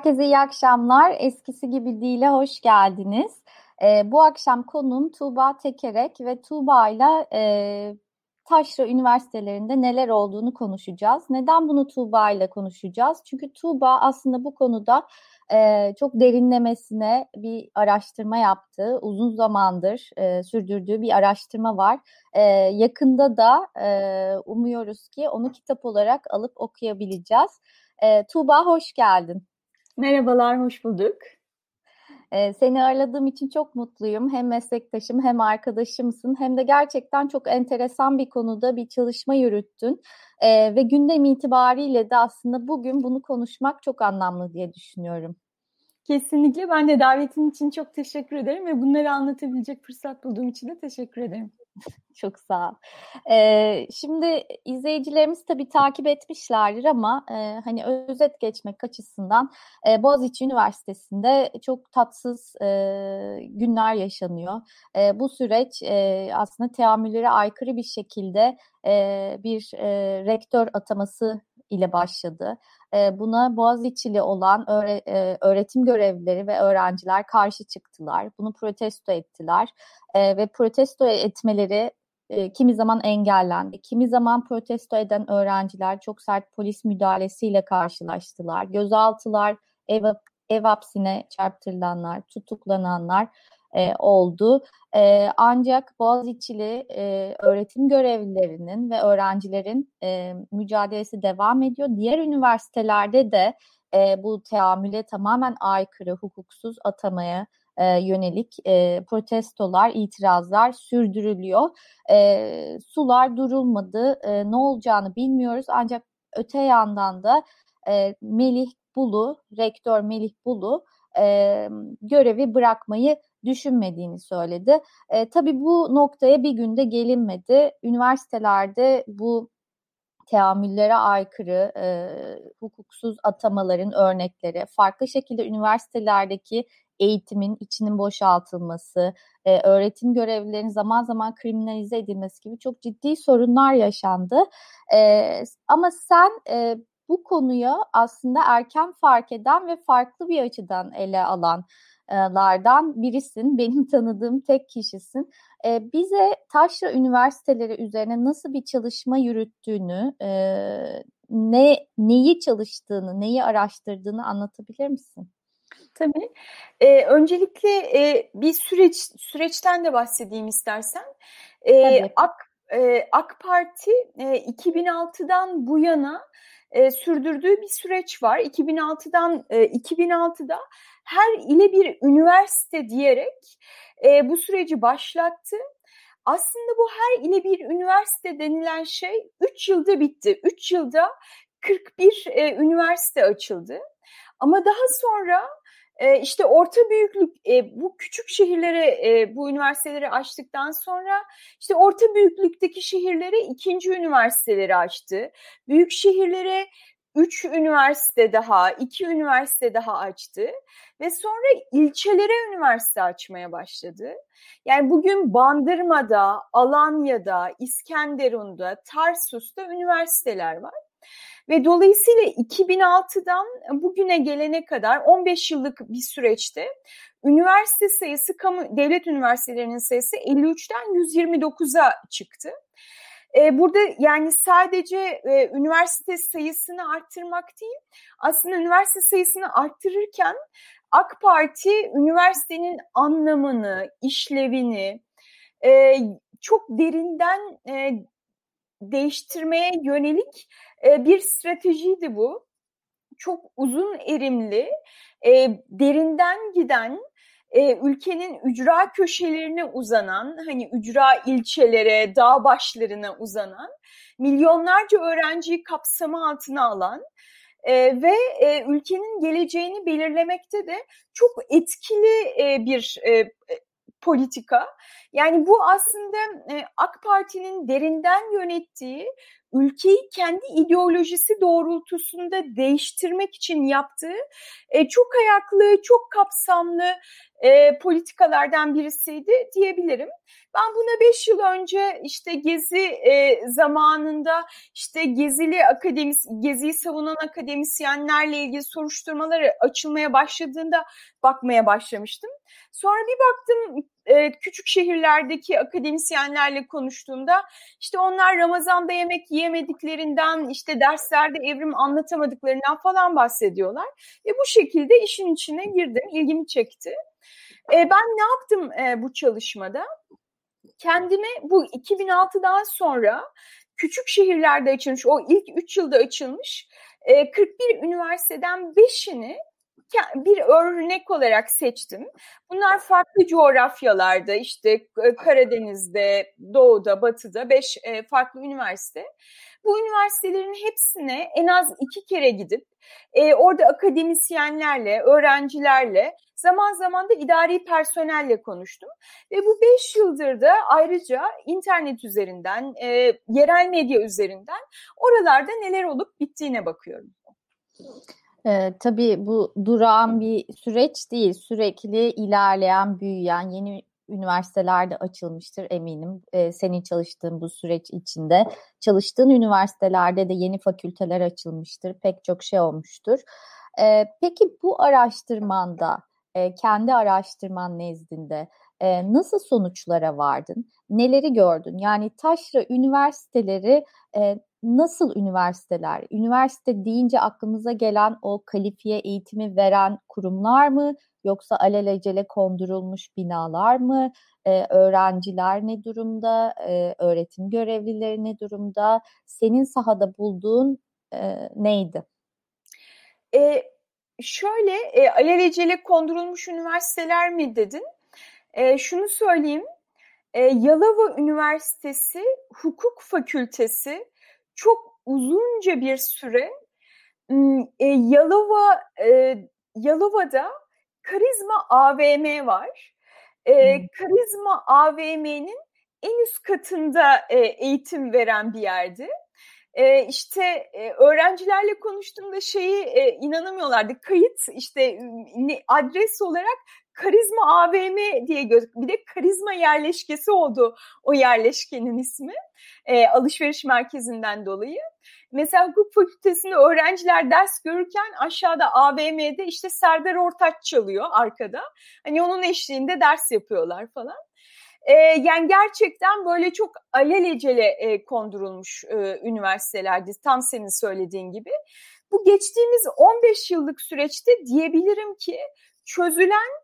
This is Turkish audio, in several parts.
Herkese iyi akşamlar. Eskisi gibi değil'e hoş geldiniz. E, bu akşam konuğum Tuğba Tekerek ve Tuğba ile e, Taşra Üniversitelerinde neler olduğunu konuşacağız. Neden bunu Tuğba ile konuşacağız? Çünkü Tuğba aslında bu konuda e, çok derinlemesine bir araştırma yaptı. Uzun zamandır e, sürdürdüğü bir araştırma var. E, yakında da e, umuyoruz ki onu kitap olarak alıp okuyabileceğiz. E, Tuğba hoş geldin. Merhabalar, hoş bulduk. Ee, seni ağırladığım için çok mutluyum. Hem meslektaşım hem arkadaşımsın hem de gerçekten çok enteresan bir konuda bir çalışma yürüttün. Ee, ve gündem itibariyle de aslında bugün bunu konuşmak çok anlamlı diye düşünüyorum. Kesinlikle ben de davetin için çok teşekkür ederim ve bunları anlatabilecek fırsat bulduğum için de teşekkür ederim. Çok sağ ol. Ee, şimdi izleyicilerimiz tabii takip etmişlerdir ama e, hani özet geçmek açısından e, Boğaziçi Üniversitesi'nde çok tatsız e, günler yaşanıyor. E, bu süreç e, aslında teamüllere aykırı bir şekilde e, bir e, rektör ataması ile başladı. Buna Boğaziçi'li olan öğre, öğretim görevlileri ve öğrenciler karşı çıktılar. Bunu protesto ettiler ve protesto etmeleri kimi zaman engellendi. Kimi zaman protesto eden öğrenciler çok sert polis müdahalesiyle karşılaştılar. Gözaltılar, ev, ev hapsine çarptırılanlar, tutuklananlar e, oldu. E, ancak Boğaziçi'li e, öğretim görevlilerinin ve öğrencilerin e, mücadelesi devam ediyor. Diğer üniversitelerde de e, bu teamüle tamamen aykırı, hukuksuz atamaya e, yönelik e, protestolar, itirazlar sürdürülüyor. E, sular durulmadı, e, ne olacağını bilmiyoruz ancak öte yandan da e, Melih Bulu, rektör Melih Bulu e, görevi bırakmayı düşünmediğini söyledi. E, tabii bu noktaya bir günde gelinmedi. Üniversitelerde bu teamüllere aykırı e, hukuksuz atamaların örnekleri, farklı şekilde üniversitelerdeki eğitimin içinin boşaltılması, e, öğretim görevlilerinin zaman zaman kriminalize edilmesi gibi çok ciddi sorunlar yaşandı. E, ama sen e, bu konuya aslında erken fark eden ve farklı bir açıdan ele alan lardan birisin. Benim tanıdığım tek kişisin. E, bize Taşra Üniversiteleri üzerine nasıl bir çalışma yürüttüğünü, e, ne neyi çalıştığını, neyi araştırdığını anlatabilir misin? Tabii. Ee, öncelikle e, bir süreç süreçten de bahsedeyim istersen. Ee, AK e, AK Parti e, 2006'dan bu yana e, sürdürdüğü bir süreç var. 2006'dan e, 2006'da her ile bir üniversite diyerek e, bu süreci başlattı. Aslında bu her ile bir üniversite denilen şey 3 yılda bitti. 3 yılda 41 e, üniversite açıldı. Ama daha sonra e, işte orta büyüklük e, bu küçük şehirlere e, bu üniversiteleri açtıktan sonra işte orta büyüklükteki şehirlere ikinci üniversiteleri açtı. Büyük şehirlere üç üniversite daha, iki üniversite daha açtı ve sonra ilçelere üniversite açmaya başladı. Yani bugün Bandırma'da, Alanya'da, İskenderun'da, Tarsus'ta üniversiteler var. Ve dolayısıyla 2006'dan bugüne gelene kadar 15 yıllık bir süreçte üniversite sayısı, kamu, devlet üniversitelerinin sayısı 53'ten 129'a çıktı. E, burada yani sadece e, üniversite sayısını arttırmak değil, aslında üniversite sayısını arttırırken AK Parti üniversitenin anlamını, işlevini e, çok derinden değiştirmeye yönelik e, bir stratejiydi bu. Çok uzun erimli, derinden giden, ülkenin ücra köşelerine uzanan, hani ücra ilçelere, dağ başlarına uzanan, milyonlarca öğrenciyi kapsama altına alan ve ülkenin geleceğini belirlemekte de çok etkili bir e, politika. Yani bu aslında AK Parti'nin derinden yönettiği ülkeyi kendi ideolojisi doğrultusunda değiştirmek için yaptığı e, çok ayaklı, çok kapsamlı e, politikalardan birisiydi diyebilirim. Ben buna beş yıl önce işte Gezi e, zamanında işte Gezili akademis, Gezi'yi savunan akademisyenlerle ilgili soruşturmaları açılmaya başladığında bakmaya başlamıştım. Sonra bir baktım e, küçük şehirlerdeki akademisyenlerle konuştuğumda işte onlar Ramazan'da yemek yiyemediklerinden işte derslerde evrim anlatamadıklarından falan bahsediyorlar. Ve bu şekilde işin içine girdim, ilgimi çekti. E, ben ne yaptım e, bu çalışmada? Kendime bu 2006'dan sonra küçük şehirlerde açılmış, o ilk 3 yılda açılmış 41 üniversiteden 5'ini bir örnek olarak seçtim. Bunlar farklı coğrafyalarda işte Karadeniz'de, Doğu'da, Batı'da beş farklı üniversite. Bu üniversitelerin hepsine en az iki kere gidip e, orada akademisyenlerle, öğrencilerle, zaman zaman da idari personelle konuştum. Ve bu beş yıldır da ayrıca internet üzerinden, e, yerel medya üzerinden oralarda neler olup bittiğine bakıyorum. E, tabii bu durağan bir süreç değil. Sürekli ilerleyen, büyüyen yeni üniversitelerde açılmıştır eminim. E, senin çalıştığın bu süreç içinde. Çalıştığın üniversitelerde de yeni fakülteler açılmıştır. Pek çok şey olmuştur. E, peki bu araştırmanda, e, kendi araştırman nezdinde nasıl sonuçlara vardın? Neleri gördün? Yani taşra üniversiteleri nasıl üniversiteler? Üniversite deyince aklımıza gelen o kalifiye eğitimi veren kurumlar mı? Yoksa alelacele kondurulmuş binalar mı? Ee, öğrenciler ne durumda? Ee, öğretim görevlileri ne durumda? Senin sahada bulduğun e, neydi? E, şöyle e, alelacele kondurulmuş üniversiteler mi dedin? E, şunu söyleyeyim. E, Yalova Üniversitesi Hukuk Fakültesi çok uzunca bir süre e, Yalova e, Yalova'da Karizma AVM var. E, Karizma AVM'nin en üst katında e, eğitim veren bir yerdi. E, işte e, öğrencilerle konuştuğumda şeyi e, inanamıyorlardı. Kayıt işte adres olarak Karizma AVM diye göz bir de karizma yerleşkesi oldu o yerleşkenin ismi e, alışveriş merkezinden dolayı. Mesela hukuk fakültesinde öğrenciler ders görürken aşağıda AVM'de işte Serdar Ortaç çalıyor arkada. Hani onun eşliğinde ders yapıyorlar falan. E, yani gerçekten böyle çok alelacele e, kondurulmuş e, üniversitelerdi tam senin söylediğin gibi. Bu geçtiğimiz 15 yıllık süreçte diyebilirim ki çözülen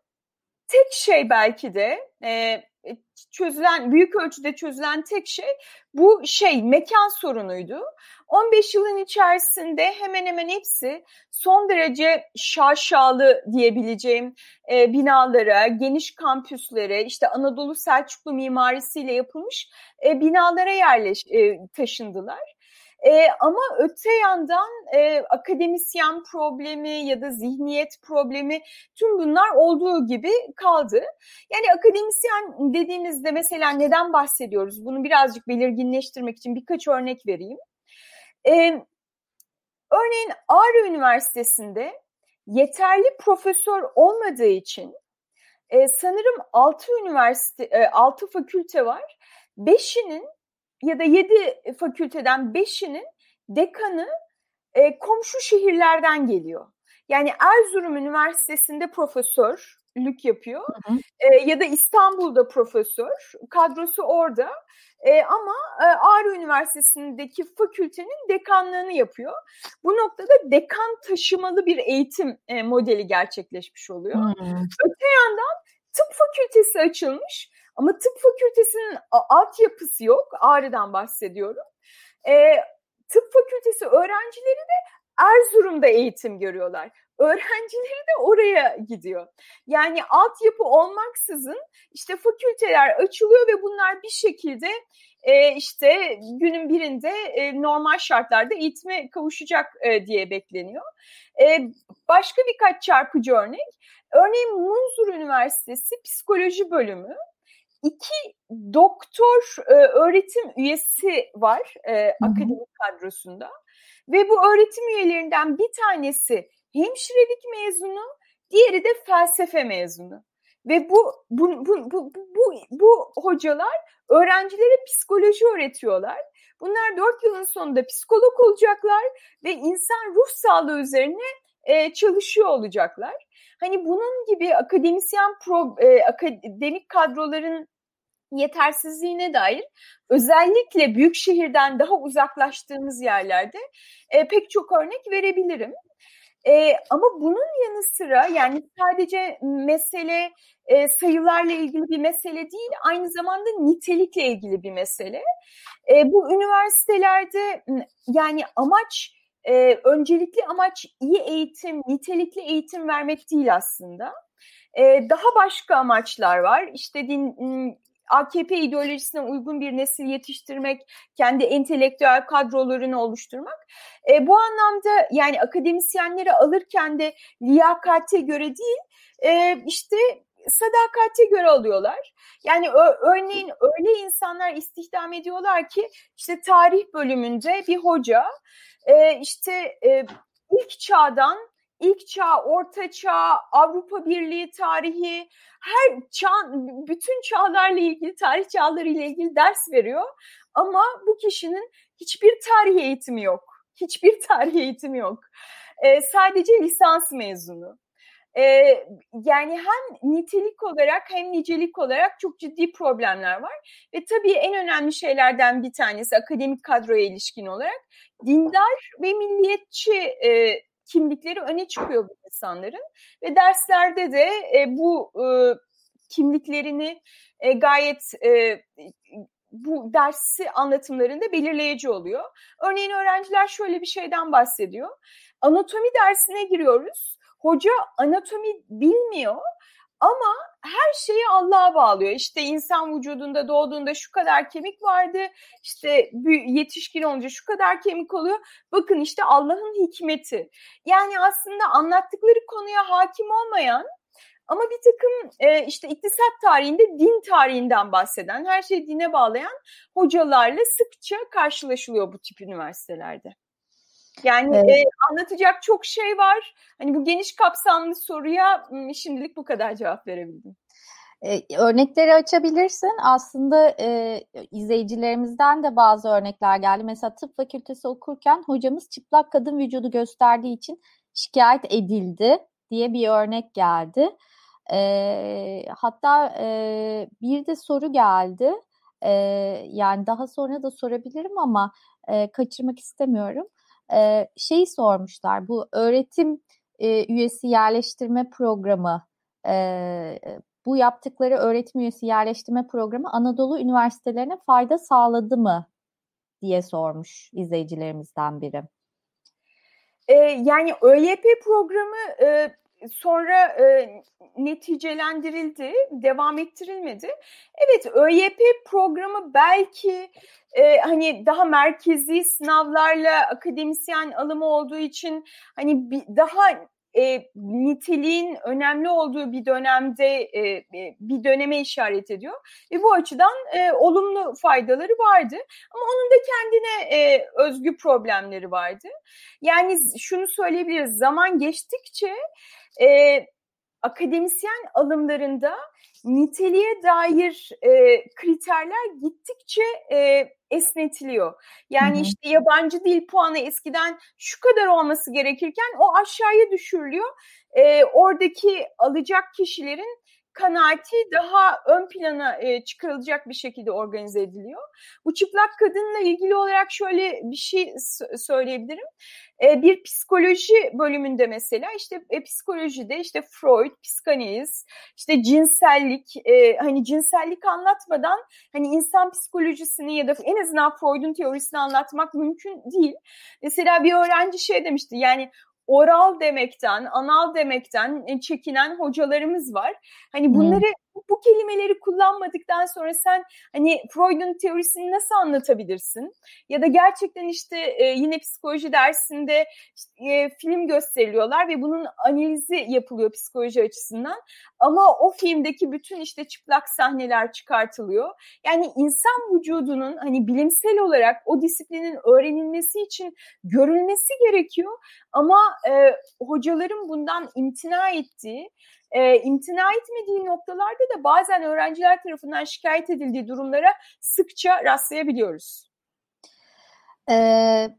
tek şey belki de e, çözülen büyük ölçüde çözülen tek şey bu şey mekan sorunuydu. 15 yılın içerisinde hemen hemen hepsi son derece şaşalı diyebileceğim e, binalara, geniş kampüslere, işte Anadolu Selçuklu mimarisiyle yapılmış e, binalara yerleş e, taşındılar. E, ama öte yandan e, akademisyen problemi ya da zihniyet problemi tüm bunlar olduğu gibi kaldı. Yani akademisyen dediğimizde mesela neden bahsediyoruz? Bunu birazcık belirginleştirmek için birkaç örnek vereyim. E, örneğin Ağrı Üniversitesi'nde yeterli profesör olmadığı için e, sanırım 6 üniversite, e, 6 fakülte var. Beşinin ya da yedi fakülteden beşinin dekanı e, komşu şehirlerden geliyor. Yani Erzurum Üniversitesi'nde profesörlük yapıyor hı hı. E, ya da İstanbul'da profesör, kadrosu orada e, ama e, Ağrı Üniversitesi'ndeki fakültenin dekanlığını yapıyor. Bu noktada dekan taşımalı bir eğitim e, modeli gerçekleşmiş oluyor. Hı hı. Öte yandan tıp fakültesi açılmış ama tıp fakültesinin altyapısı yok. Ağrı'dan bahsediyorum. E, tıp fakültesi öğrencileri de Erzurum'da eğitim görüyorlar. Öğrencileri de oraya gidiyor. Yani altyapı olmaksızın işte fakülteler açılıyor ve bunlar bir şekilde e, işte günün birinde e, normal şartlarda eğitime kavuşacak e, diye bekleniyor. E, başka birkaç çarpıcı örnek. Örneğin Munzur Üniversitesi Psikoloji Bölümü iki doktor e, öğretim üyesi var e, akademik kadrosunda ve bu öğretim üyelerinden bir tanesi hemşirelik mezunu, diğeri de felsefe mezunu. Ve bu bu, bu, bu, bu, bu hocalar öğrencilere psikoloji öğretiyorlar. Bunlar dört yılın sonunda psikolog olacaklar ve insan ruh sağlığı üzerine e, çalışıyor olacaklar. Hani bunun gibi akademisyen pro, e, akademik kadroların yetersizliğine dair özellikle büyük şehirden daha uzaklaştığımız yerlerde e, pek çok örnek verebilirim. E, ama bunun yanı sıra yani sadece mesele e, sayılarla ilgili bir mesele değil, aynı zamanda nitelikle ilgili bir mesele. E, bu üniversitelerde yani amaç e, öncelikli amaç iyi eğitim, nitelikli eğitim vermek değil aslında. E, daha başka amaçlar var. İşte din, AKP ideolojisine uygun bir nesil yetiştirmek, kendi entelektüel kadrolarını oluşturmak. E, bu anlamda yani akademisyenleri alırken de liyakate göre değil, e, işte sadakate göre alıyorlar. Yani örneğin öyle insanlar istihdam ediyorlar ki işte tarih bölümünde bir hoca e, işte e, ilk çağdan ilk çağ, orta çağ, Avrupa Birliği tarihi, her çağ, bütün çağlarla ilgili, tarih çağları ile ilgili ders veriyor. Ama bu kişinin hiçbir tarih eğitimi yok. Hiçbir tarih eğitimi yok. Ee, sadece lisans mezunu. Ee, yani hem nitelik olarak hem nicelik olarak çok ciddi problemler var. Ve tabii en önemli şeylerden bir tanesi akademik kadroya ilişkin olarak dindar ve milliyetçi e, kimlikleri öne çıkıyor bu insanların ve derslerde de e, bu e, kimliklerini e, gayet e, bu dersi anlatımlarında belirleyici oluyor. Örneğin öğrenciler şöyle bir şeyden bahsediyor. Anatomi dersine giriyoruz. Hoca anatomi bilmiyor ama her şeyi Allah'a bağlıyor. İşte insan vücudunda doğduğunda şu kadar kemik vardı. İşte yetişkin olunca şu kadar kemik oluyor. Bakın işte Allah'ın hikmeti. Yani aslında anlattıkları konuya hakim olmayan ama bir takım e, işte iktisat tarihinde din tarihinden bahseden, her şeyi dine bağlayan hocalarla sıkça karşılaşılıyor bu tip üniversitelerde. Yani evet. e, anlatacak çok şey var. Hani bu geniş kapsamlı soruya şimdilik bu kadar cevap verebildim. E, örnekleri açabilirsin. Aslında e, izleyicilerimizden de bazı örnekler geldi. Mesela tıp fakültesi okurken hocamız çıplak kadın vücudu gösterdiği için şikayet edildi diye bir örnek geldi. E, hatta e, bir de soru geldi. E, yani daha sonra da sorabilirim ama e, kaçırmak istemiyorum e, şey sormuşlar bu öğretim e, üyesi yerleştirme programı e, bu yaptıkları öğretim üyesi yerleştirme programı Anadolu üniversitelerine fayda sağladı mı diye sormuş izleyicilerimizden biri. Yani ÖYP programı sonra e, neticelendirildi, devam ettirilmedi. Evet ÖYP programı belki e, hani daha merkezi sınavlarla akademisyen alımı olduğu için hani bir, daha e, niteliğin önemli olduğu bir dönemde e, e, bir döneme işaret ediyor ve bu açıdan e, olumlu faydaları vardı ama onun da kendine e, özgü problemleri vardı. Yani şunu söyleyebiliriz zaman geçtikçe e, akademisyen alımlarında niteliğe dair e, kriterler gittikçe e, esnetiliyor. Yani Hı-hı. işte yabancı dil puanı eskiden şu kadar olması gerekirken o aşağıya düşürülüyor. E, oradaki alacak kişilerin kanaati daha ön plana e, çıkarılacak bir şekilde organize ediliyor. Bu çıplak kadınla ilgili olarak şöyle bir şey söyleyebilirim. E, bir psikoloji bölümünde mesela işte e, psikolojide işte Freud, psikanaliz, işte cinsellik, e, hani cinsellik anlatmadan hani insan psikolojisini ya da en azından Freud'un teorisini anlatmak mümkün değil. Mesela bir öğrenci şey demişti yani oral demekten, anal demekten e, çekinen hocalarımız var. Hani bunları hmm. Bu kelimeleri kullanmadıktan sonra sen hani Freud'un teorisini nasıl anlatabilirsin? Ya da gerçekten işte e, yine psikoloji dersinde işte, e, film gösteriliyorlar ve bunun analizi yapılıyor psikoloji açısından. Ama o filmdeki bütün işte çıplak sahneler çıkartılıyor. Yani insan vücudunun hani bilimsel olarak o disiplinin öğrenilmesi için görülmesi gerekiyor. Ama e, hocaların bundan imtina ettiği, e, imtina etmediği noktalarda da bazen öğrenciler tarafından şikayet edildiği durumlara sıkça rastlayabiliyoruz. Ee,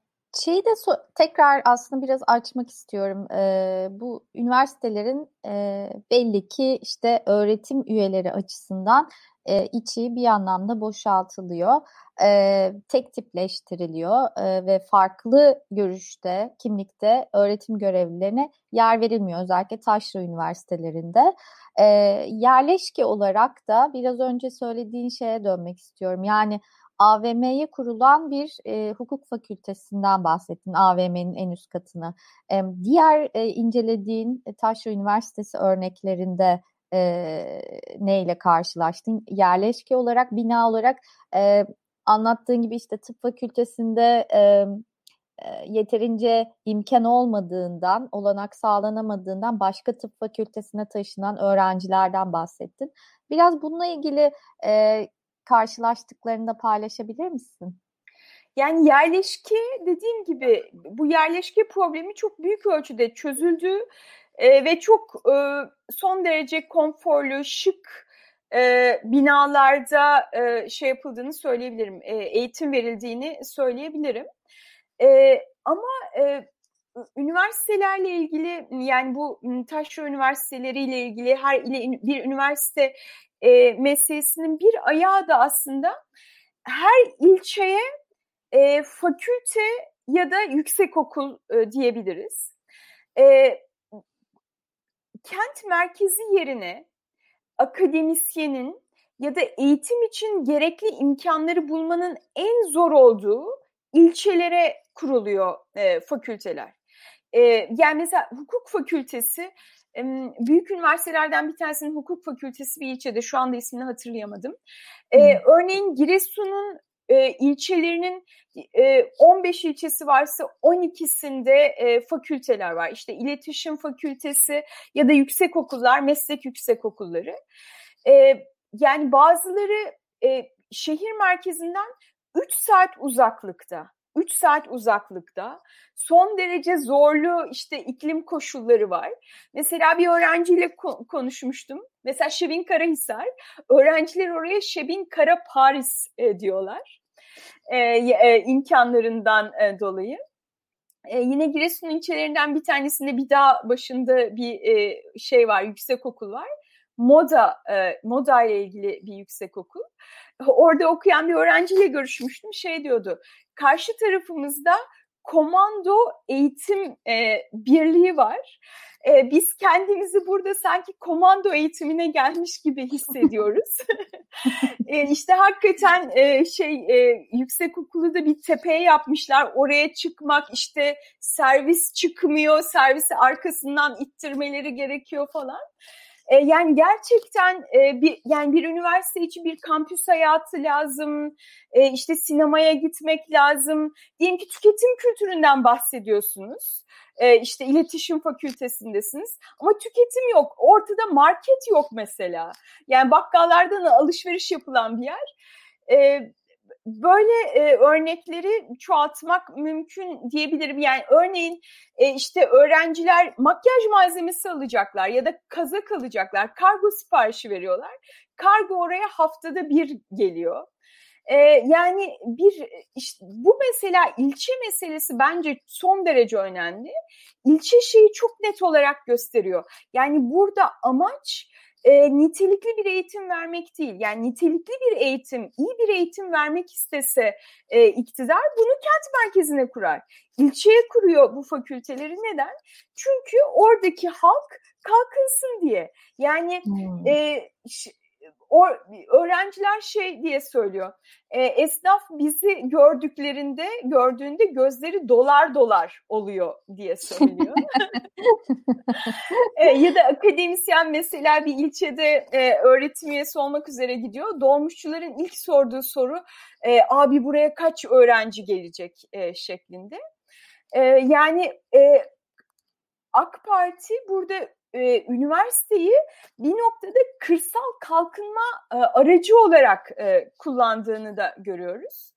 şeyi de so tekrar aslında biraz açmak istiyorum. Ee, bu üniversitelerin e, belli ki işte öğretim üyeleri açısından e, içi bir anlamda boşaltılıyor e, tek tipleştiriliyor e, ve farklı görüşte, kimlikte öğretim görevlilerine yer verilmiyor. Özellikle taşra üniversitelerinde. E, yerleşke olarak da biraz önce söylediğin şeye dönmek istiyorum. Yani AVM'ye kurulan bir e, hukuk fakültesinden bahsettin, AVM'nin en üst katını. E, diğer e, incelediğin Taşra Üniversitesi örneklerinde e, neyle karşılaştın? Yerleşke olarak, bina olarak e, anlattığın gibi işte tıp fakültesinde e, e, yeterince imkan olmadığından, olanak sağlanamadığından başka tıp fakültesine taşınan öğrencilerden bahsettin. Biraz bununla ilgili e, karşılaştıklarını da paylaşabilir misin? Yani yerleşke dediğim gibi bu yerleşke problemi çok büyük ölçüde çözüldü e, ve çok e, son derece konforlu, şık e, binalarda e, şey yapıldığını söyleyebilirim, e, eğitim verildiğini söyleyebilirim. E, ama e, üniversitelerle ilgili yani bu taşra üniversiteleriyle ilgili her ile bir üniversite e, meselesinin bir ayağı da aslında her ilçeye e, fakülte ya da yüksekokul e, diyebiliriz. E, kent merkezi yerine akademisyenin ya da eğitim için gerekli imkanları bulmanın en zor olduğu ilçelere kuruluyor e, fakülteler. E, yani mesela hukuk fakültesi büyük üniversitelerden bir tanesinin hukuk fakültesi bir ilçede şu anda ismini hatırlayamadım. E, hmm. Örneğin Giresun'un e, ilçelerinin e, 15 ilçesi varsa 12'sinde e, fakülteler var. İşte iletişim fakültesi ya da yüksek okullar, meslek yüksek okulları. E, yani bazıları e, şehir merkezinden 3 saat uzaklıkta. 3 saat uzaklıkta son derece zorlu işte iklim koşulları var. Mesela bir öğrenciyle konuşmuştum. Mesela Şebin Karahisar. Öğrenciler oraya Şebin Kara Paris e, diyorlar. E, e, imkanlarından e, dolayı. E, yine Giresun ilçelerinden bir tanesinde bir dağ başında bir e, şey var, yüksek okul var. Moda, e, moda ile ilgili bir yüksek okul. Orada okuyan bir öğrenciyle görüşmüştüm. Şey diyordu, karşı tarafımızda komando eğitim e, birliği var. E, biz kendimizi burada sanki komando eğitimine gelmiş gibi hissediyoruz. e, işte hakikaten e, şey e, yüksek okulu da bir tepeye yapmışlar. Oraya çıkmak işte servis çıkmıyor, servisi arkasından ittirmeleri gerekiyor falan. E, yani gerçekten e, bir yani bir üniversite için bir kampüs hayatı lazım. E, işte sinemaya gitmek lazım. Diyelim ki tüketim kültüründen bahsediyorsunuz. E, işte iletişim fakültesindesiniz. Ama tüketim yok. Ortada market yok mesela. Yani bakkallardan alışveriş yapılan bir yer. E, böyle e, örnekleri çoğaltmak mümkün diyebilirim. Yani örneğin e, işte öğrenciler makyaj malzemesi alacaklar ya da kazak alacaklar. Kargo siparişi veriyorlar. Kargo oraya haftada bir geliyor. Ee, yani bir işte bu mesela ilçe meselesi bence son derece önemli. İlçe şeyi çok net olarak gösteriyor. Yani burada amaç e, nitelikli bir eğitim vermek değil. Yani nitelikli bir eğitim, iyi bir eğitim vermek istese e, iktidar bunu kent merkezine kurar. İlçeye kuruyor bu fakülteleri neden? Çünkü oradaki halk kalkınsın diye. Yani hmm. e, o öğrenciler şey diye söylüyor. E, esnaf bizi gördüklerinde gördüğünde gözleri dolar dolar oluyor diye söylüyor. e, ya da akademisyen mesela bir ilçede e, öğretim üyesi olmak üzere gidiyor. Dolmuşçuların ilk sorduğu soru e, abi buraya kaç öğrenci gelecek e, şeklinde. E, yani e, AK Parti burada e, üniversiteyi bir noktada kırsal kalkınma e, aracı olarak e, kullandığını da görüyoruz.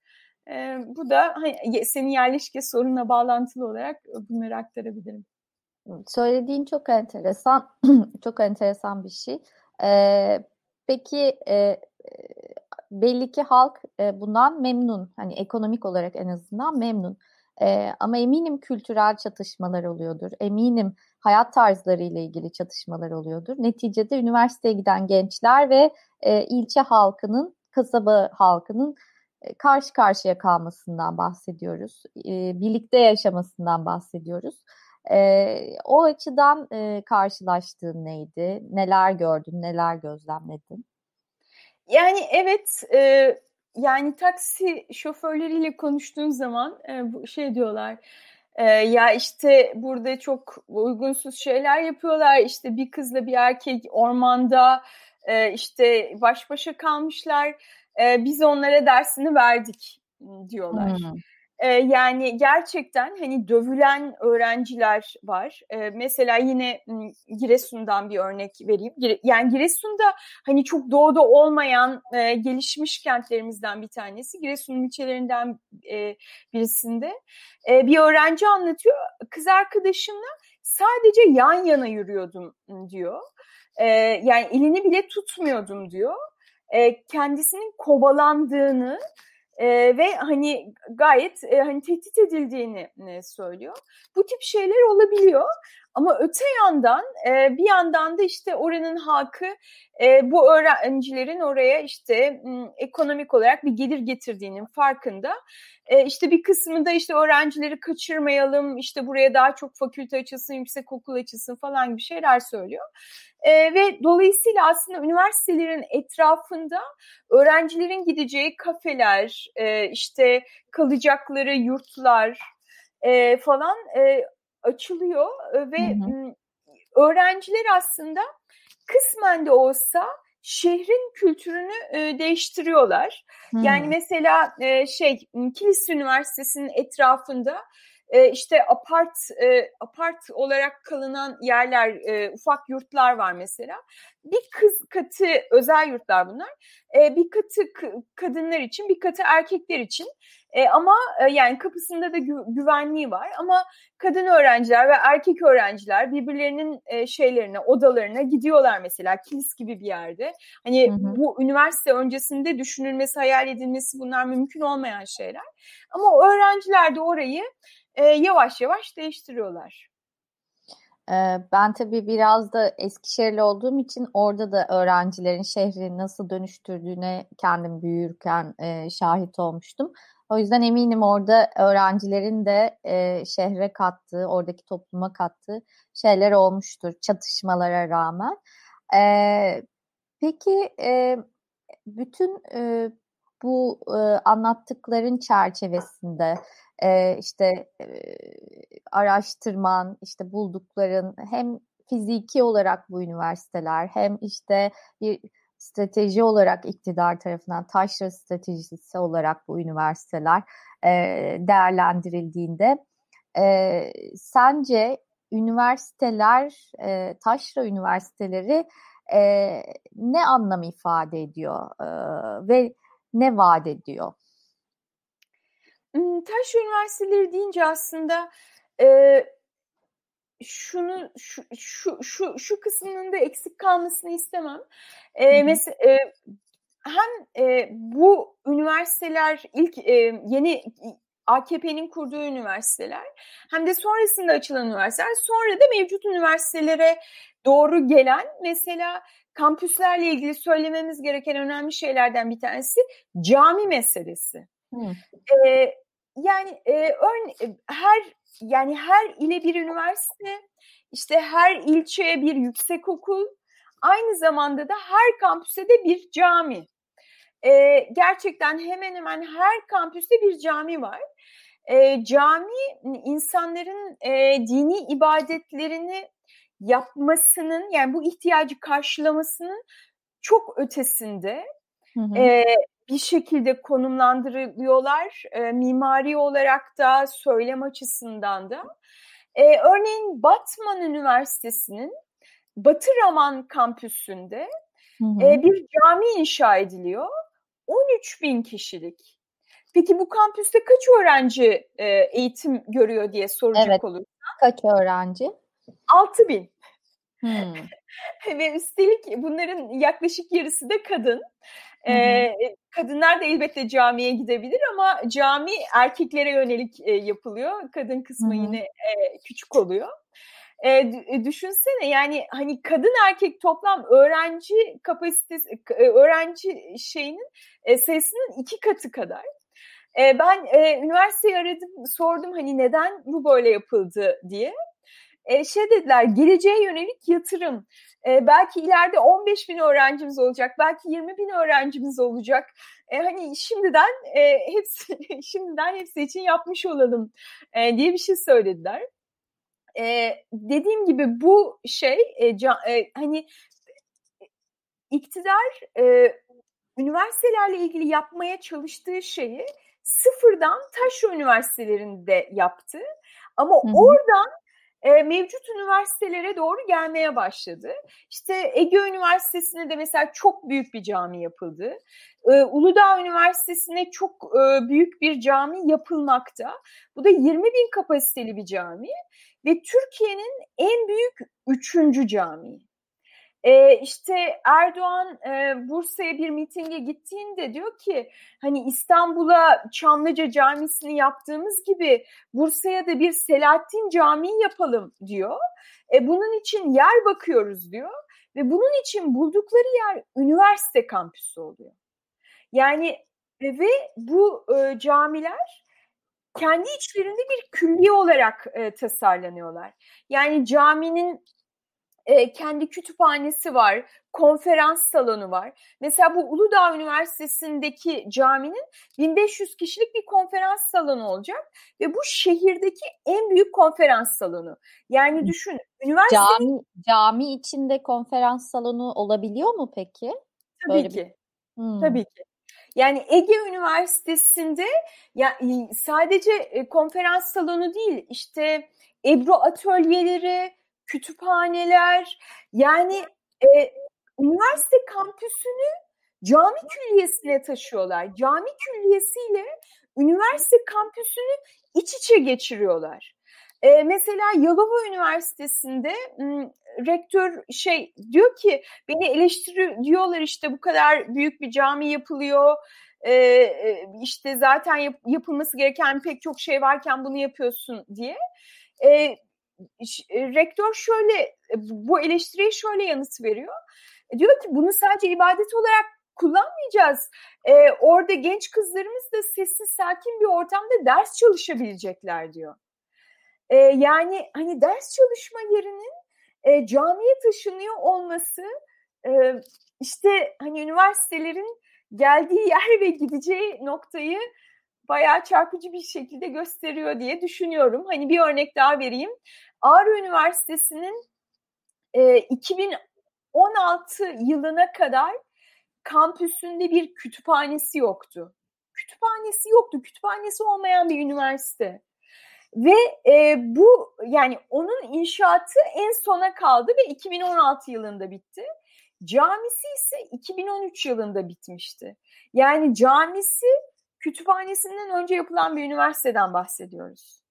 E, bu da hani, senin yerleşke sorunla bağlantılı olarak bunları aktarabilirim. Söylediğin çok enteresan, çok enteresan bir şey. Ee, peki e, belli ki halk e, bundan memnun, hani ekonomik olarak en azından memnun. E, ama eminim kültürel çatışmalar oluyordur. Eminim hayat tarzları ile ilgili çatışmalar oluyordur. Neticede üniversiteye giden gençler ve e, ilçe halkının, kasaba halkının e, karşı karşıya kalmasından bahsediyoruz. E, birlikte yaşamasından bahsediyoruz. E, o açıdan e, karşılaştığın neydi? Neler gördün, neler gözlemledin? Yani evet, e, yani taksi şoförleriyle konuştuğun zaman e, şey diyorlar. E, ya işte burada çok uygunsuz şeyler yapıyorlar. İşte bir kızla bir erkek ormanda e, işte baş başa kalmışlar. E, biz onlara dersini verdik diyorlar. Hmm. E, yani gerçekten hani dövülen öğrenciler var. E, mesela yine Giresun'dan bir örnek vereyim. Yani Giresun'da hani çok doğuda olmayan e, gelişmiş kentlerimizden bir tanesi. Giresun'un ilçelerinden e, birisinde. E, bir öğrenci anlatıyor. Kız arkadaşımla sadece yan yana yürüyordum diyor. Yani elini bile tutmuyordum diyor. Kendisinin kovalandığını e, ve hani gayet e, hani tehdit edildiğini e, söylüyor. Bu tip şeyler olabiliyor. Ama öte yandan e, bir yandan da işte oranın halkı e, bu öğrencilerin oraya işte ekonomik olarak bir gelir getirdiğinin farkında. E, işte bir kısmı da işte öğrencileri kaçırmayalım, işte buraya daha çok fakülte açılsın, yüksek okul açılsın falan gibi şeyler söylüyor. E, ve dolayısıyla aslında üniversitelerin etrafında öğrencilerin gideceği kafeler, e, işte kalacakları yurtlar e, falan e, açılıyor ve hı hı. öğrenciler aslında kısmen de olsa şehrin kültürünü e, değiştiriyorlar. Hmm. Yani mesela e, şey Kilis Üniversitesi'nin etrafında e, işte apart e, apart olarak kalınan yerler, e, ufak yurtlar var mesela. Bir kız katı özel yurtlar bunlar. E, bir katı kadınlar için, bir katı erkekler için. E, ama e, yani kapısında da gü- güvenliği var. Ama kadın öğrenciler ve erkek öğrenciler birbirlerinin e, şeylerine, odalarına gidiyorlar mesela kilis gibi bir yerde. Hani hı hı. bu üniversite öncesinde düşünülmesi, hayal edilmesi bunlar mümkün olmayan şeyler. Ama öğrenciler de orayı e, yavaş yavaş değiştiriyorlar. Ben tabii biraz da Eskişehirli olduğum için orada da öğrencilerin şehri nasıl dönüştürdüğüne kendim büyürken şahit olmuştum. O yüzden eminim orada öğrencilerin de şehre kattığı, oradaki topluma kattığı şeyler olmuştur çatışmalara rağmen. Peki bütün bu e, anlattıkların çerçevesinde e, işte e, araştırman, işte buldukların hem fiziki olarak bu üniversiteler hem işte bir strateji olarak iktidar tarafından taşra stratejisi olarak bu üniversiteler e, değerlendirildiğinde e, sence üniversiteler, e, taşra üniversiteleri e, ne anlam ifade ediyor? E, ve ne vaat ediyor? Taş üniversiteleri deyince aslında e, şunu şu şu şu şu kısmının da eksik kalmasını istemem. E, mesela e, hem e, bu üniversiteler ilk e, yeni AKP'nin kurduğu üniversiteler hem de sonrasında açılan üniversiteler sonra da mevcut üniversitelere doğru gelen mesela kampüslerle ilgili söylememiz gereken önemli şeylerden bir tanesi cami meselesi. Hmm. Ee, yani e, ön, her yani her ile bir üniversite, işte her ilçeye bir yüksek okul, aynı zamanda da her kampüste de bir cami. E, gerçekten hemen hemen her kampüste bir cami var. E, cami insanların e, dini ibadetlerini yapmasının yani bu ihtiyacı karşılamasının çok ötesinde hı hı. E, bir şekilde konumlandırılıyorlar. E, mimari olarak da söylem açısından da. E, örneğin Batman Üniversitesi'nin Batı Raman kampüsünde hı hı. E, bir cami inşa ediliyor. 13 bin kişilik. Peki bu kampüste kaç öğrenci e, eğitim görüyor diye soracak evet. olursan? Kaç öğrenci? 6 bin. Hmm. Ve üstelik bunların yaklaşık yarısı da kadın. Ee, kadınlar da elbette camiye gidebilir ama cami erkeklere yönelik e, yapılıyor. Kadın kısmı Hı-hı. yine e, küçük oluyor. E, düşünsene yani hani kadın erkek toplam öğrenci kapasitesi e, öğrenci şeyinin e, sayısının iki katı kadar. E, ben e, üniversiteyi aradım sordum hani neden bu böyle yapıldı diye e, şey dediler geleceğe yönelik yatırım. E, belki ileride 15 bin öğrencimiz olacak, belki 20 bin öğrencimiz olacak. E, hani şimdiden e, hepsi şimdiden hepsi için yapmış olalım e, diye bir şey söylediler. E, dediğim gibi bu şey e, ca, e, hani iktidar e, üniversitelerle ilgili yapmaya çalıştığı şeyi sıfırdan taş üniversitelerinde yaptı. Ama Hı-hı. oradan e, mevcut üniversitelere doğru gelmeye başladı. İşte Ege Üniversitesi'ne de mesela çok büyük bir cami yapıldı. E, Uludağ Üniversitesi'ne çok e, büyük bir cami yapılmakta. Bu da 20 bin kapasiteli bir cami ve Türkiye'nin en büyük üçüncü camii. E, işte Erdoğan e, Bursa'ya bir mitinge gittiğinde diyor ki hani İstanbul'a Çamlıca Camisi'ni yaptığımız gibi Bursa'ya da bir Selahattin Camii yapalım diyor. E, bunun için yer bakıyoruz diyor ve bunun için buldukları yer üniversite kampüsü oluyor. Yani e, ve bu e, camiler kendi içlerinde bir külliye olarak e, tasarlanıyorlar. Yani caminin e, kendi kütüphanesi var, konferans salonu var. Mesela bu Uludağ Üniversitesi'ndeki caminin 1500 kişilik bir konferans salonu olacak ve bu şehirdeki en büyük konferans salonu. Yani düşün, üniversite cami cami içinde konferans salonu olabiliyor mu peki? Tabii Böyle ki. Bir... Hmm. Tabii ki. Yani Ege Üniversitesi'nde ya sadece konferans salonu değil, işte Ebru atölyeleri, kütüphaneler yani e, üniversite kampüsünü cami külliyesine taşıyorlar. Cami külliyesiyle üniversite kampüsünü iç içe geçiriyorlar. Ee, mesela Yalova Üniversitesi'nde rektör şey diyor ki beni eleştiri diyorlar işte bu kadar büyük bir cami yapılıyor. Ee, işte zaten yap, yapılması gereken pek çok şey varken bunu yapıyorsun diye. Ee, rektör şöyle e, bu eleştiriye şöyle yanıt veriyor. E, diyor ki bunu sadece ibadet olarak kullanmayacağız. E, orada genç kızlarımız da sessiz sakin bir ortamda ders çalışabilecekler diyor. E, yani hani ders çalışma yerinin e, camiye taşınıyor olması e, işte hani üniversitelerin geldiği yer ve gideceği noktayı bayağı çarpıcı bir şekilde gösteriyor diye düşünüyorum. Hani bir örnek daha vereyim. Ağrı Üniversitesi'nin e, 2016 yılına kadar kampüsünde bir kütüphanesi yoktu. Kütüphanesi yoktu. Kütüphanesi olmayan bir üniversite. Ve e, bu yani onun inşaatı en sona kaldı ve 2016 yılında bitti. Camisi ise 2013 yılında bitmişti. Yani camisi kütüphanesinden önce yapılan bir üniversiteden bahsediyoruz.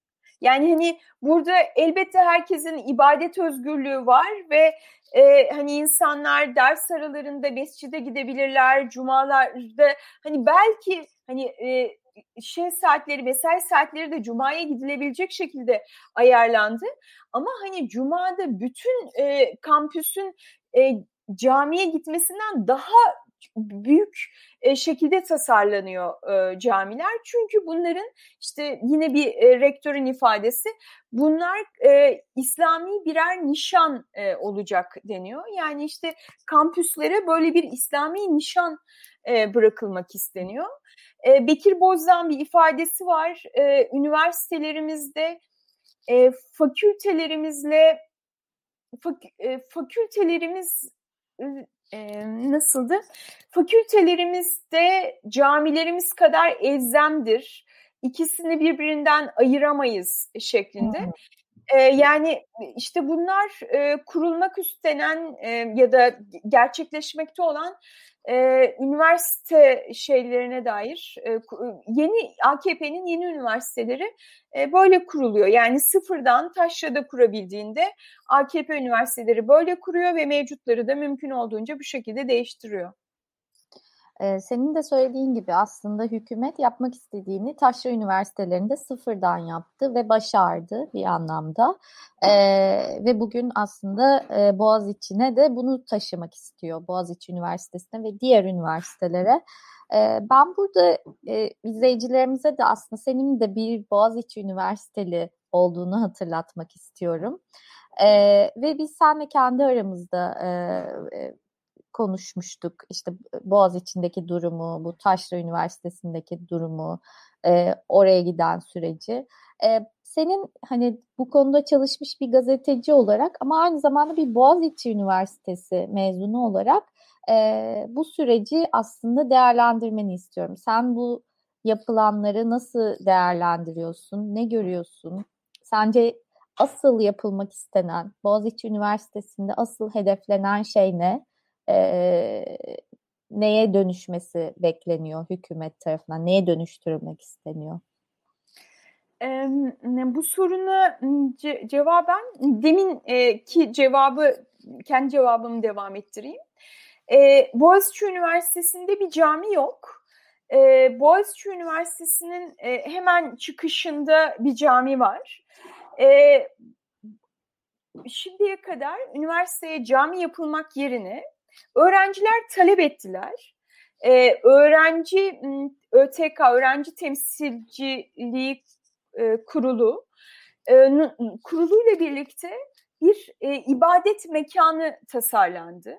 Yani hani burada elbette herkesin ibadet özgürlüğü var ve e, hani insanlar ders aralarında mescide gidebilirler, cumalarda hani belki hani e, şey saatleri, mesai saatleri de cumaya gidilebilecek şekilde ayarlandı. Ama hani cumada bütün e, kampüsün e, camiye gitmesinden daha büyük e, şekilde tasarlanıyor e, camiler. Çünkü bunların işte yine bir e, rektörün ifadesi bunlar İslami birer nişan olacak deniyor. Yani işte kampüslere böyle bir İslami nişan bırakılmak isteniyor. Bekir Bozdağ'ın bir ifadesi var. Üniversitelerimizde fakültelerimizle fak, fakültelerimiz e, nasıldı? Fakültelerimizde camilerimiz kadar elzemdir. İkisini birbirinden ayıramayız şeklinde. E, yani işte bunlar e, kurulmak üstlenen e, ya da gerçekleşmekte olan e, üniversite şeylerine dair e, yeni AKP'nin yeni üniversiteleri e, böyle kuruluyor. Yani sıfırdan taşrada kurabildiğinde AKP üniversiteleri böyle kuruyor ve mevcutları da mümkün olduğunca bu şekilde değiştiriyor. Senin de söylediğin gibi aslında hükümet yapmak istediğini taşra üniversitelerinde sıfırdan yaptı ve başardı bir anlamda. Ee, ve bugün aslında e, Boğaziçi'ne de bunu taşımak istiyor. Boğaziçi Üniversitesi'ne ve diğer üniversitelere. Ee, ben burada e, izleyicilerimize de aslında senin de bir Boğaziçi Üniversiteli olduğunu hatırlatmak istiyorum. Ee, ve biz seninle kendi aramızda e konuşmuştuk. İşte Boğaz içindeki durumu, bu Taşra Üniversitesi'ndeki durumu, e, oraya giden süreci. E, senin hani bu konuda çalışmış bir gazeteci olarak ama aynı zamanda bir Boğaziçi Üniversitesi mezunu olarak e, bu süreci aslında değerlendirmeni istiyorum. Sen bu yapılanları nasıl değerlendiriyorsun? Ne görüyorsun? Sence asıl yapılmak istenen, Boğaziçi Üniversitesi'nde asıl hedeflenen şey ne? E, neye dönüşmesi bekleniyor hükümet tarafından? Neye dönüştürülmek isteniyor? E, bu soruna ce- cevaben demin e, ki cevabı kendi cevabımı devam ettireyim. E, Boğaziçi Üniversitesi'nde bir cami yok. E, Boğaziçi Üniversitesi'nin e, hemen çıkışında bir cami var. E, şimdiye kadar üniversiteye cami yapılmak yerine Öğrenciler talep ettiler. Ee, öğrenci ÖTK, Öğrenci Temsilciliği e, Kurulu e, kuruluyla birlikte bir e, ibadet mekanı tasarlandı.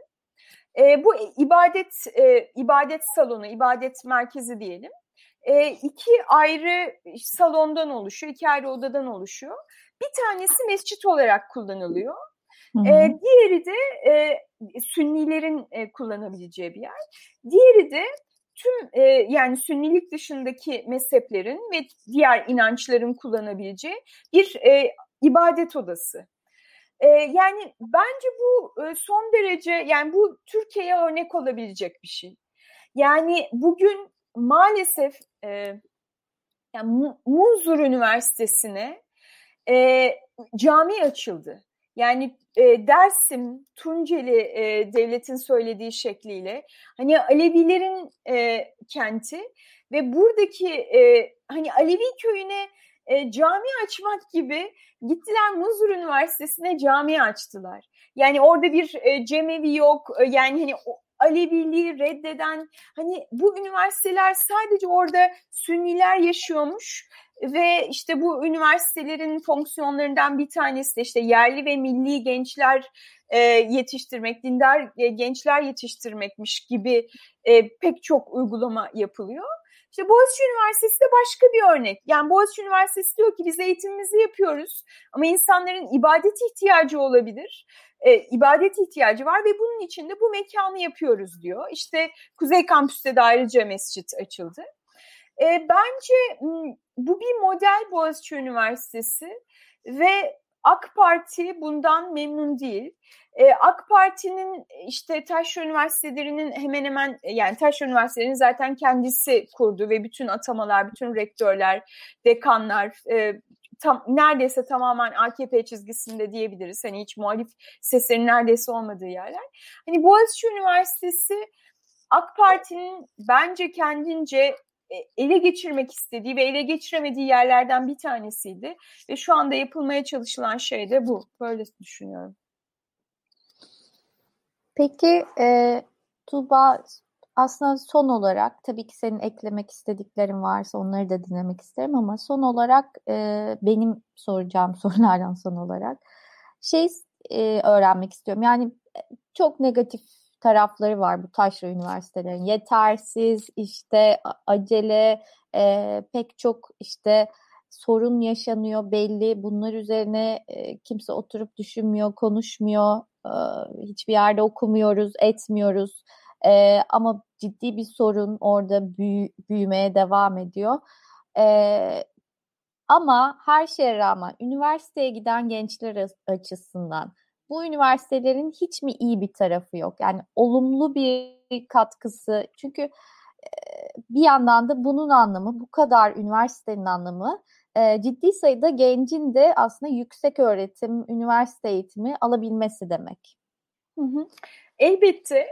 E, bu ibadet e, ibadet salonu, ibadet merkezi diyelim. E, iki ayrı salondan oluşuyor, iki ayrı odadan oluşuyor. Bir tanesi mescit olarak kullanılıyor. E, diğeri de e, Sünnilerin e, kullanabileceği bir yer. Diğeri de tüm e, yani Sünnilik dışındaki mezheplerin ve diğer inançların kullanabileceği bir e, ibadet odası. E, yani bence bu e, son derece yani bu Türkiye'ye örnek olabilecek bir şey. Yani bugün maalesef e, yani Munzur Üniversitesi'ne e, cami açıldı. Yani e, Dersim, Tunceli e, devletin söylediği şekliyle hani Alevilerin e, kenti ve buradaki e, hani Alevi köyüne e, cami açmak gibi gittiler Muzur Üniversitesi'ne cami açtılar. Yani orada bir e, cemevi yok e, yani hani Aleviliği reddeden hani bu üniversiteler sadece orada Sünniler yaşıyormuş ve işte bu üniversitelerin fonksiyonlarından bir tanesi de işte yerli ve milli gençler e, yetiştirmek, dindar e, gençler yetiştirmekmiş gibi e, pek çok uygulama yapılıyor. İşte Boğaziçi Üniversitesi de başka bir örnek. Yani Boğaziçi Üniversitesi diyor ki biz eğitimimizi yapıyoruz ama insanların ibadet ihtiyacı olabilir. E, ibadet ihtiyacı var ve bunun için de bu mekanı yapıyoruz diyor. İşte Kuzey Kampüs'te de ayrıca mescit açıldı. E, bence bu bir model Boğaziçi Üniversitesi ve AK Parti bundan memnun değil. Ee, AK Parti'nin işte Taş Üniversitelerinin hemen hemen yani Taş Üniversitelerinin zaten kendisi kurdu ve bütün atamalar, bütün rektörler, dekanlar e, tam, neredeyse tamamen AKP çizgisinde diyebiliriz. Hani hiç muhalif seslerin neredeyse olmadığı yerler. Hani Boğaziçi Üniversitesi AK Parti'nin bence kendince e, ele geçirmek istediği ve ele geçiremediği yerlerden bir tanesiydi. Ve şu anda yapılmaya çalışılan şey de bu. Böyle düşünüyorum. Peki e, Tuğba aslında son olarak tabii ki senin eklemek istediklerin varsa onları da dinlemek isterim ama son olarak e, benim soracağım sorulardan son olarak şey e, öğrenmek istiyorum. Yani çok negatif tarafları var bu taşra üniversitelerin. Yetersiz, işte acele, e, pek çok işte sorun yaşanıyor belli. Bunlar üzerine e, kimse oturup düşünmüyor, konuşmuyor. E, hiçbir yerde okumuyoruz, etmiyoruz. E, ama ciddi bir sorun orada büyü, büyümeye devam ediyor. E, ama her şeye rağmen üniversiteye giden gençler açısından bu üniversitelerin hiç mi iyi bir tarafı yok? Yani olumlu bir katkısı. Çünkü bir yandan da bunun anlamı, bu kadar üniversitenin anlamı ciddi sayıda gencin de aslında yüksek öğretim, üniversite eğitimi alabilmesi demek. Hı hı. Elbette.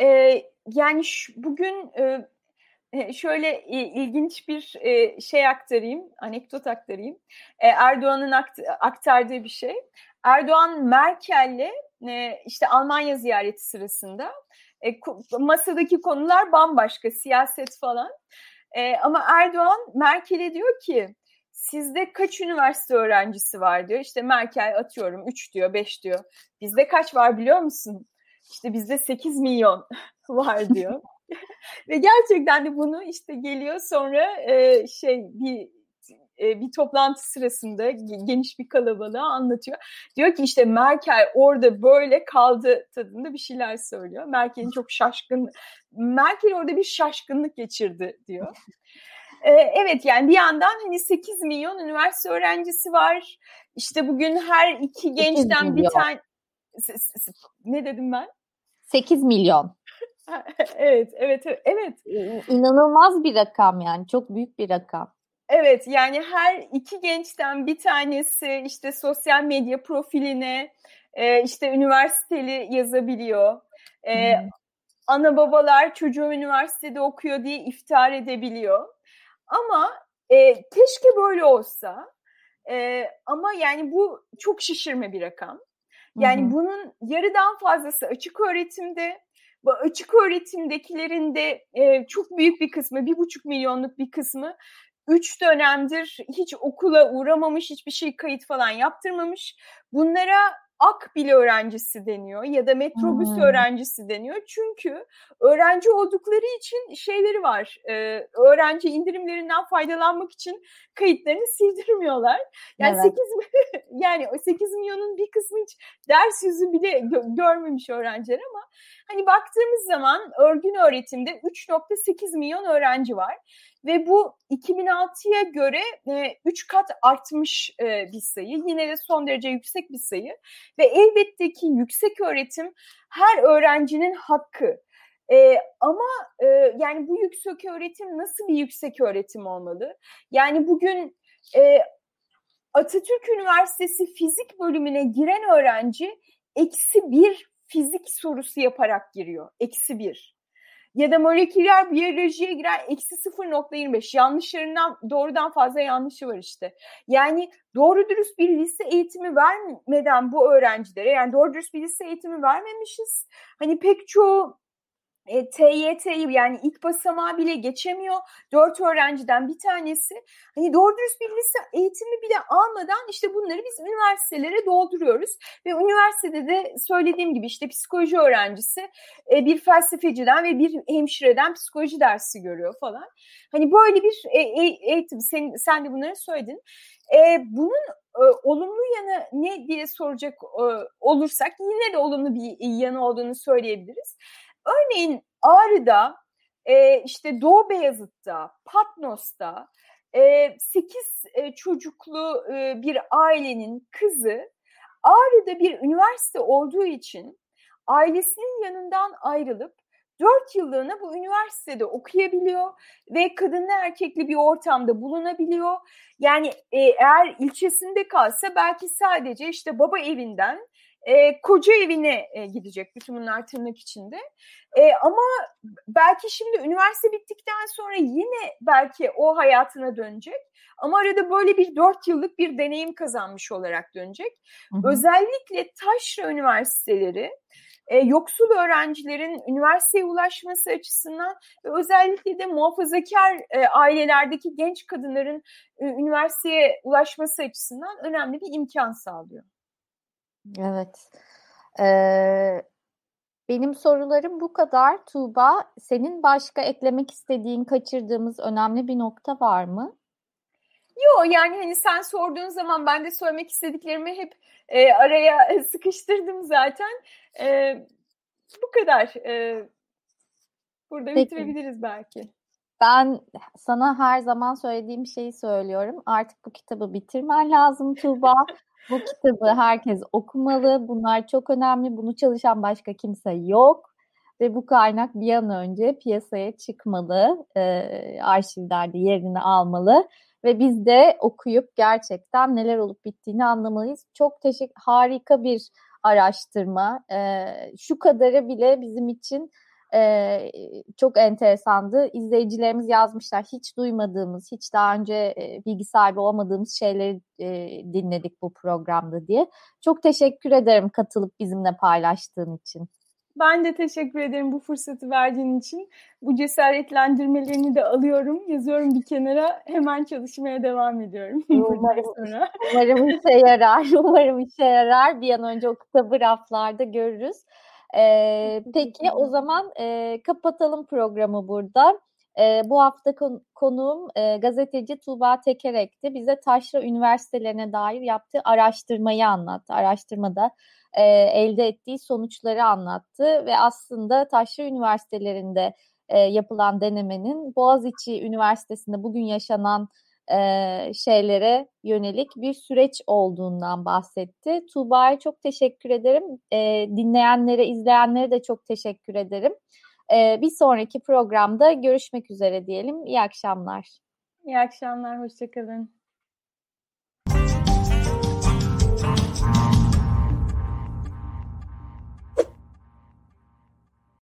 Ee, yani şu, bugün e, şöyle ilginç bir e, şey aktarayım, anekdot aktarayım. E, Erdoğan'ın aktardığı bir şey. Erdoğan Merkel'le e, işte Almanya ziyareti sırasında e, masadaki konular bambaşka, siyaset falan. E, ama Erdoğan Merkel'e diyor ki sizde kaç üniversite öğrencisi var diyor. İşte Merkel atıyorum 3 diyor, 5 diyor. Bizde kaç var biliyor musun? İşte bizde 8 milyon var diyor. Ve gerçekten de bunu işte geliyor sonra e, şey bir e, bir toplantı sırasında geniş bir kalabalığa anlatıyor. Diyor ki işte Merkel orada böyle kaldı tadında bir şeyler söylüyor. Merkel'in çok şaşkın, Merkel orada bir şaşkınlık geçirdi diyor. E, evet yani bir yandan hani 8 milyon üniversite öğrencisi var. İşte bugün her iki gençten bir tane ne dedim ben? 8 milyon. evet, evet, evet. İnanılmaz bir rakam yani, çok büyük bir rakam. Evet yani her iki gençten bir tanesi işte sosyal medya profiline e, işte üniversiteli yazabiliyor. E, hmm. Ana babalar çocuğu üniversitede okuyor diye iftar edebiliyor. Ama e, keşke böyle olsa. E, ama yani bu çok şişirme bir rakam. Yani hı bunun yarıdan fazlası açık öğretimde. Bu açık öğretimdekilerin de e, çok büyük bir kısmı, bir buçuk milyonluk bir kısmı üç dönemdir hiç okula uğramamış, hiçbir şey kayıt falan yaptırmamış. Bunlara ak bile öğrencisi deniyor ya da metrobüs hmm. öğrencisi deniyor. Çünkü öğrenci oldukları için şeyleri var. E, öğrenci indirimlerinden faydalanmak için kayıtlarını sildirmiyorlar. Yani evet. 8 yani 8 milyonun bir kısmı hiç ders yüzü bile gö- görmemiş öğrenciler ama hani baktığımız zaman örgün öğretimde 3.8 milyon öğrenci var ve bu 2006'ya göre e, 3 kat artmış e, bir sayı. Yine de son derece yüksek bir sayı. Ve elbette ki yüksek öğretim her öğrencinin hakkı. E, ama e, yani bu yüksek öğretim nasıl bir yüksek öğretim olmalı? Yani bugün e, Atatürk Üniversitesi fizik bölümüne giren öğrenci eksi bir fizik sorusu yaparak giriyor. Eksi bir ya da moleküler biyolojiye giren eksi 0.25 yanlışlarından doğrudan fazla yanlışı var işte. Yani doğru dürüst bir lise eğitimi vermeden bu öğrencilere yani doğru dürüst bir lise eğitimi vermemişiz. Hani pek çoğu e, TYT'yi yani ilk basamağı bile geçemiyor. Dört öğrenciden bir tanesi. Hani doğru dürüst bir lise eğitimi bile almadan işte bunları biz üniversitelere dolduruyoruz. Ve üniversitede de söylediğim gibi işte psikoloji öğrencisi e, bir felsefeciden ve bir hemşireden psikoloji dersi görüyor falan. Hani böyle bir e, e, eğitim sen, sen de bunları söyledin. E, bunun e, olumlu yanı ne diye soracak e, olursak yine de olumlu bir yanı olduğunu söyleyebiliriz. Örneğin Ağrı'da, e, işte Doğu Beyazıt'ta, Patnos'ta e, 8 e, çocuklu e, bir ailenin kızı Ağrı'da bir üniversite olduğu için ailesinin yanından ayrılıp dört yıllığına bu üniversitede okuyabiliyor ve kadınlı erkekli bir ortamda bulunabiliyor. Yani e, eğer ilçesinde kalsa belki sadece işte baba evinden e, koca evine e, gidecek bütün bunlar tırnak içinde. E, ama belki şimdi üniversite bittikten sonra yine belki o hayatına dönecek. Ama arada böyle bir dört yıllık bir deneyim kazanmış olarak dönecek. Hı hı. Özellikle taşra üniversiteleri e, yoksul öğrencilerin üniversiteye ulaşması açısından ve özellikle de muhafazakar e, ailelerdeki genç kadınların e, üniversiteye ulaşması açısından önemli bir imkan sağlıyor. Evet. Ee, benim sorularım bu kadar. Tuğba, senin başka eklemek istediğin, kaçırdığımız önemli bir nokta var mı? Yok yani hani sen sorduğun zaman ben de söylemek istediklerimi hep e, araya sıkıştırdım zaten. E, bu kadar. E, burada Peki. bitirebiliriz belki. Ben sana her zaman söylediğim şeyi söylüyorum. Artık bu kitabı bitirmen lazım Tuğba. Bu kitabı herkes okumalı. Bunlar çok önemli. Bunu çalışan başka kimse yok. Ve bu kaynak bir an önce piyasaya çıkmalı. E, arşivlerde yerini almalı ve biz de okuyup gerçekten neler olup bittiğini anlamalıyız. Çok teşekkür, harika bir araştırma. E, şu kadarı bile bizim için e, çok enteresandı. İzleyicilerimiz yazmışlar. Hiç duymadığımız, hiç daha önce e, bilgi sahibi olmadığımız şeyleri e, dinledik bu programda diye. Çok teşekkür ederim katılıp bizimle paylaştığın için. Ben de teşekkür ederim bu fırsatı verdiğin için. Bu cesaretlendirmelerini de alıyorum, yazıyorum bir kenara. Hemen çalışmaya devam ediyorum. Umarım, umarım işe yarar. Umarım işe yarar. Bir an önce o kitabı raflarda görürüz. Ee, peki o zaman e, kapatalım programı burada. E, bu hafta kon- konuğum e, gazeteci Tuğba Tekerek'ti. Bize Taşra Üniversitelerine dair yaptığı araştırmayı anlattı. Araştırmada e, elde ettiği sonuçları anlattı ve aslında Taşra Üniversitelerinde e, yapılan denemenin Boğaziçi Üniversitesi'nde bugün yaşanan e, şeylere yönelik bir süreç olduğundan bahsetti. Tuğba'ya çok teşekkür ederim. E, dinleyenlere, izleyenlere de çok teşekkür ederim. E, bir sonraki programda görüşmek üzere diyelim. İyi akşamlar. İyi akşamlar, hoşçakalın.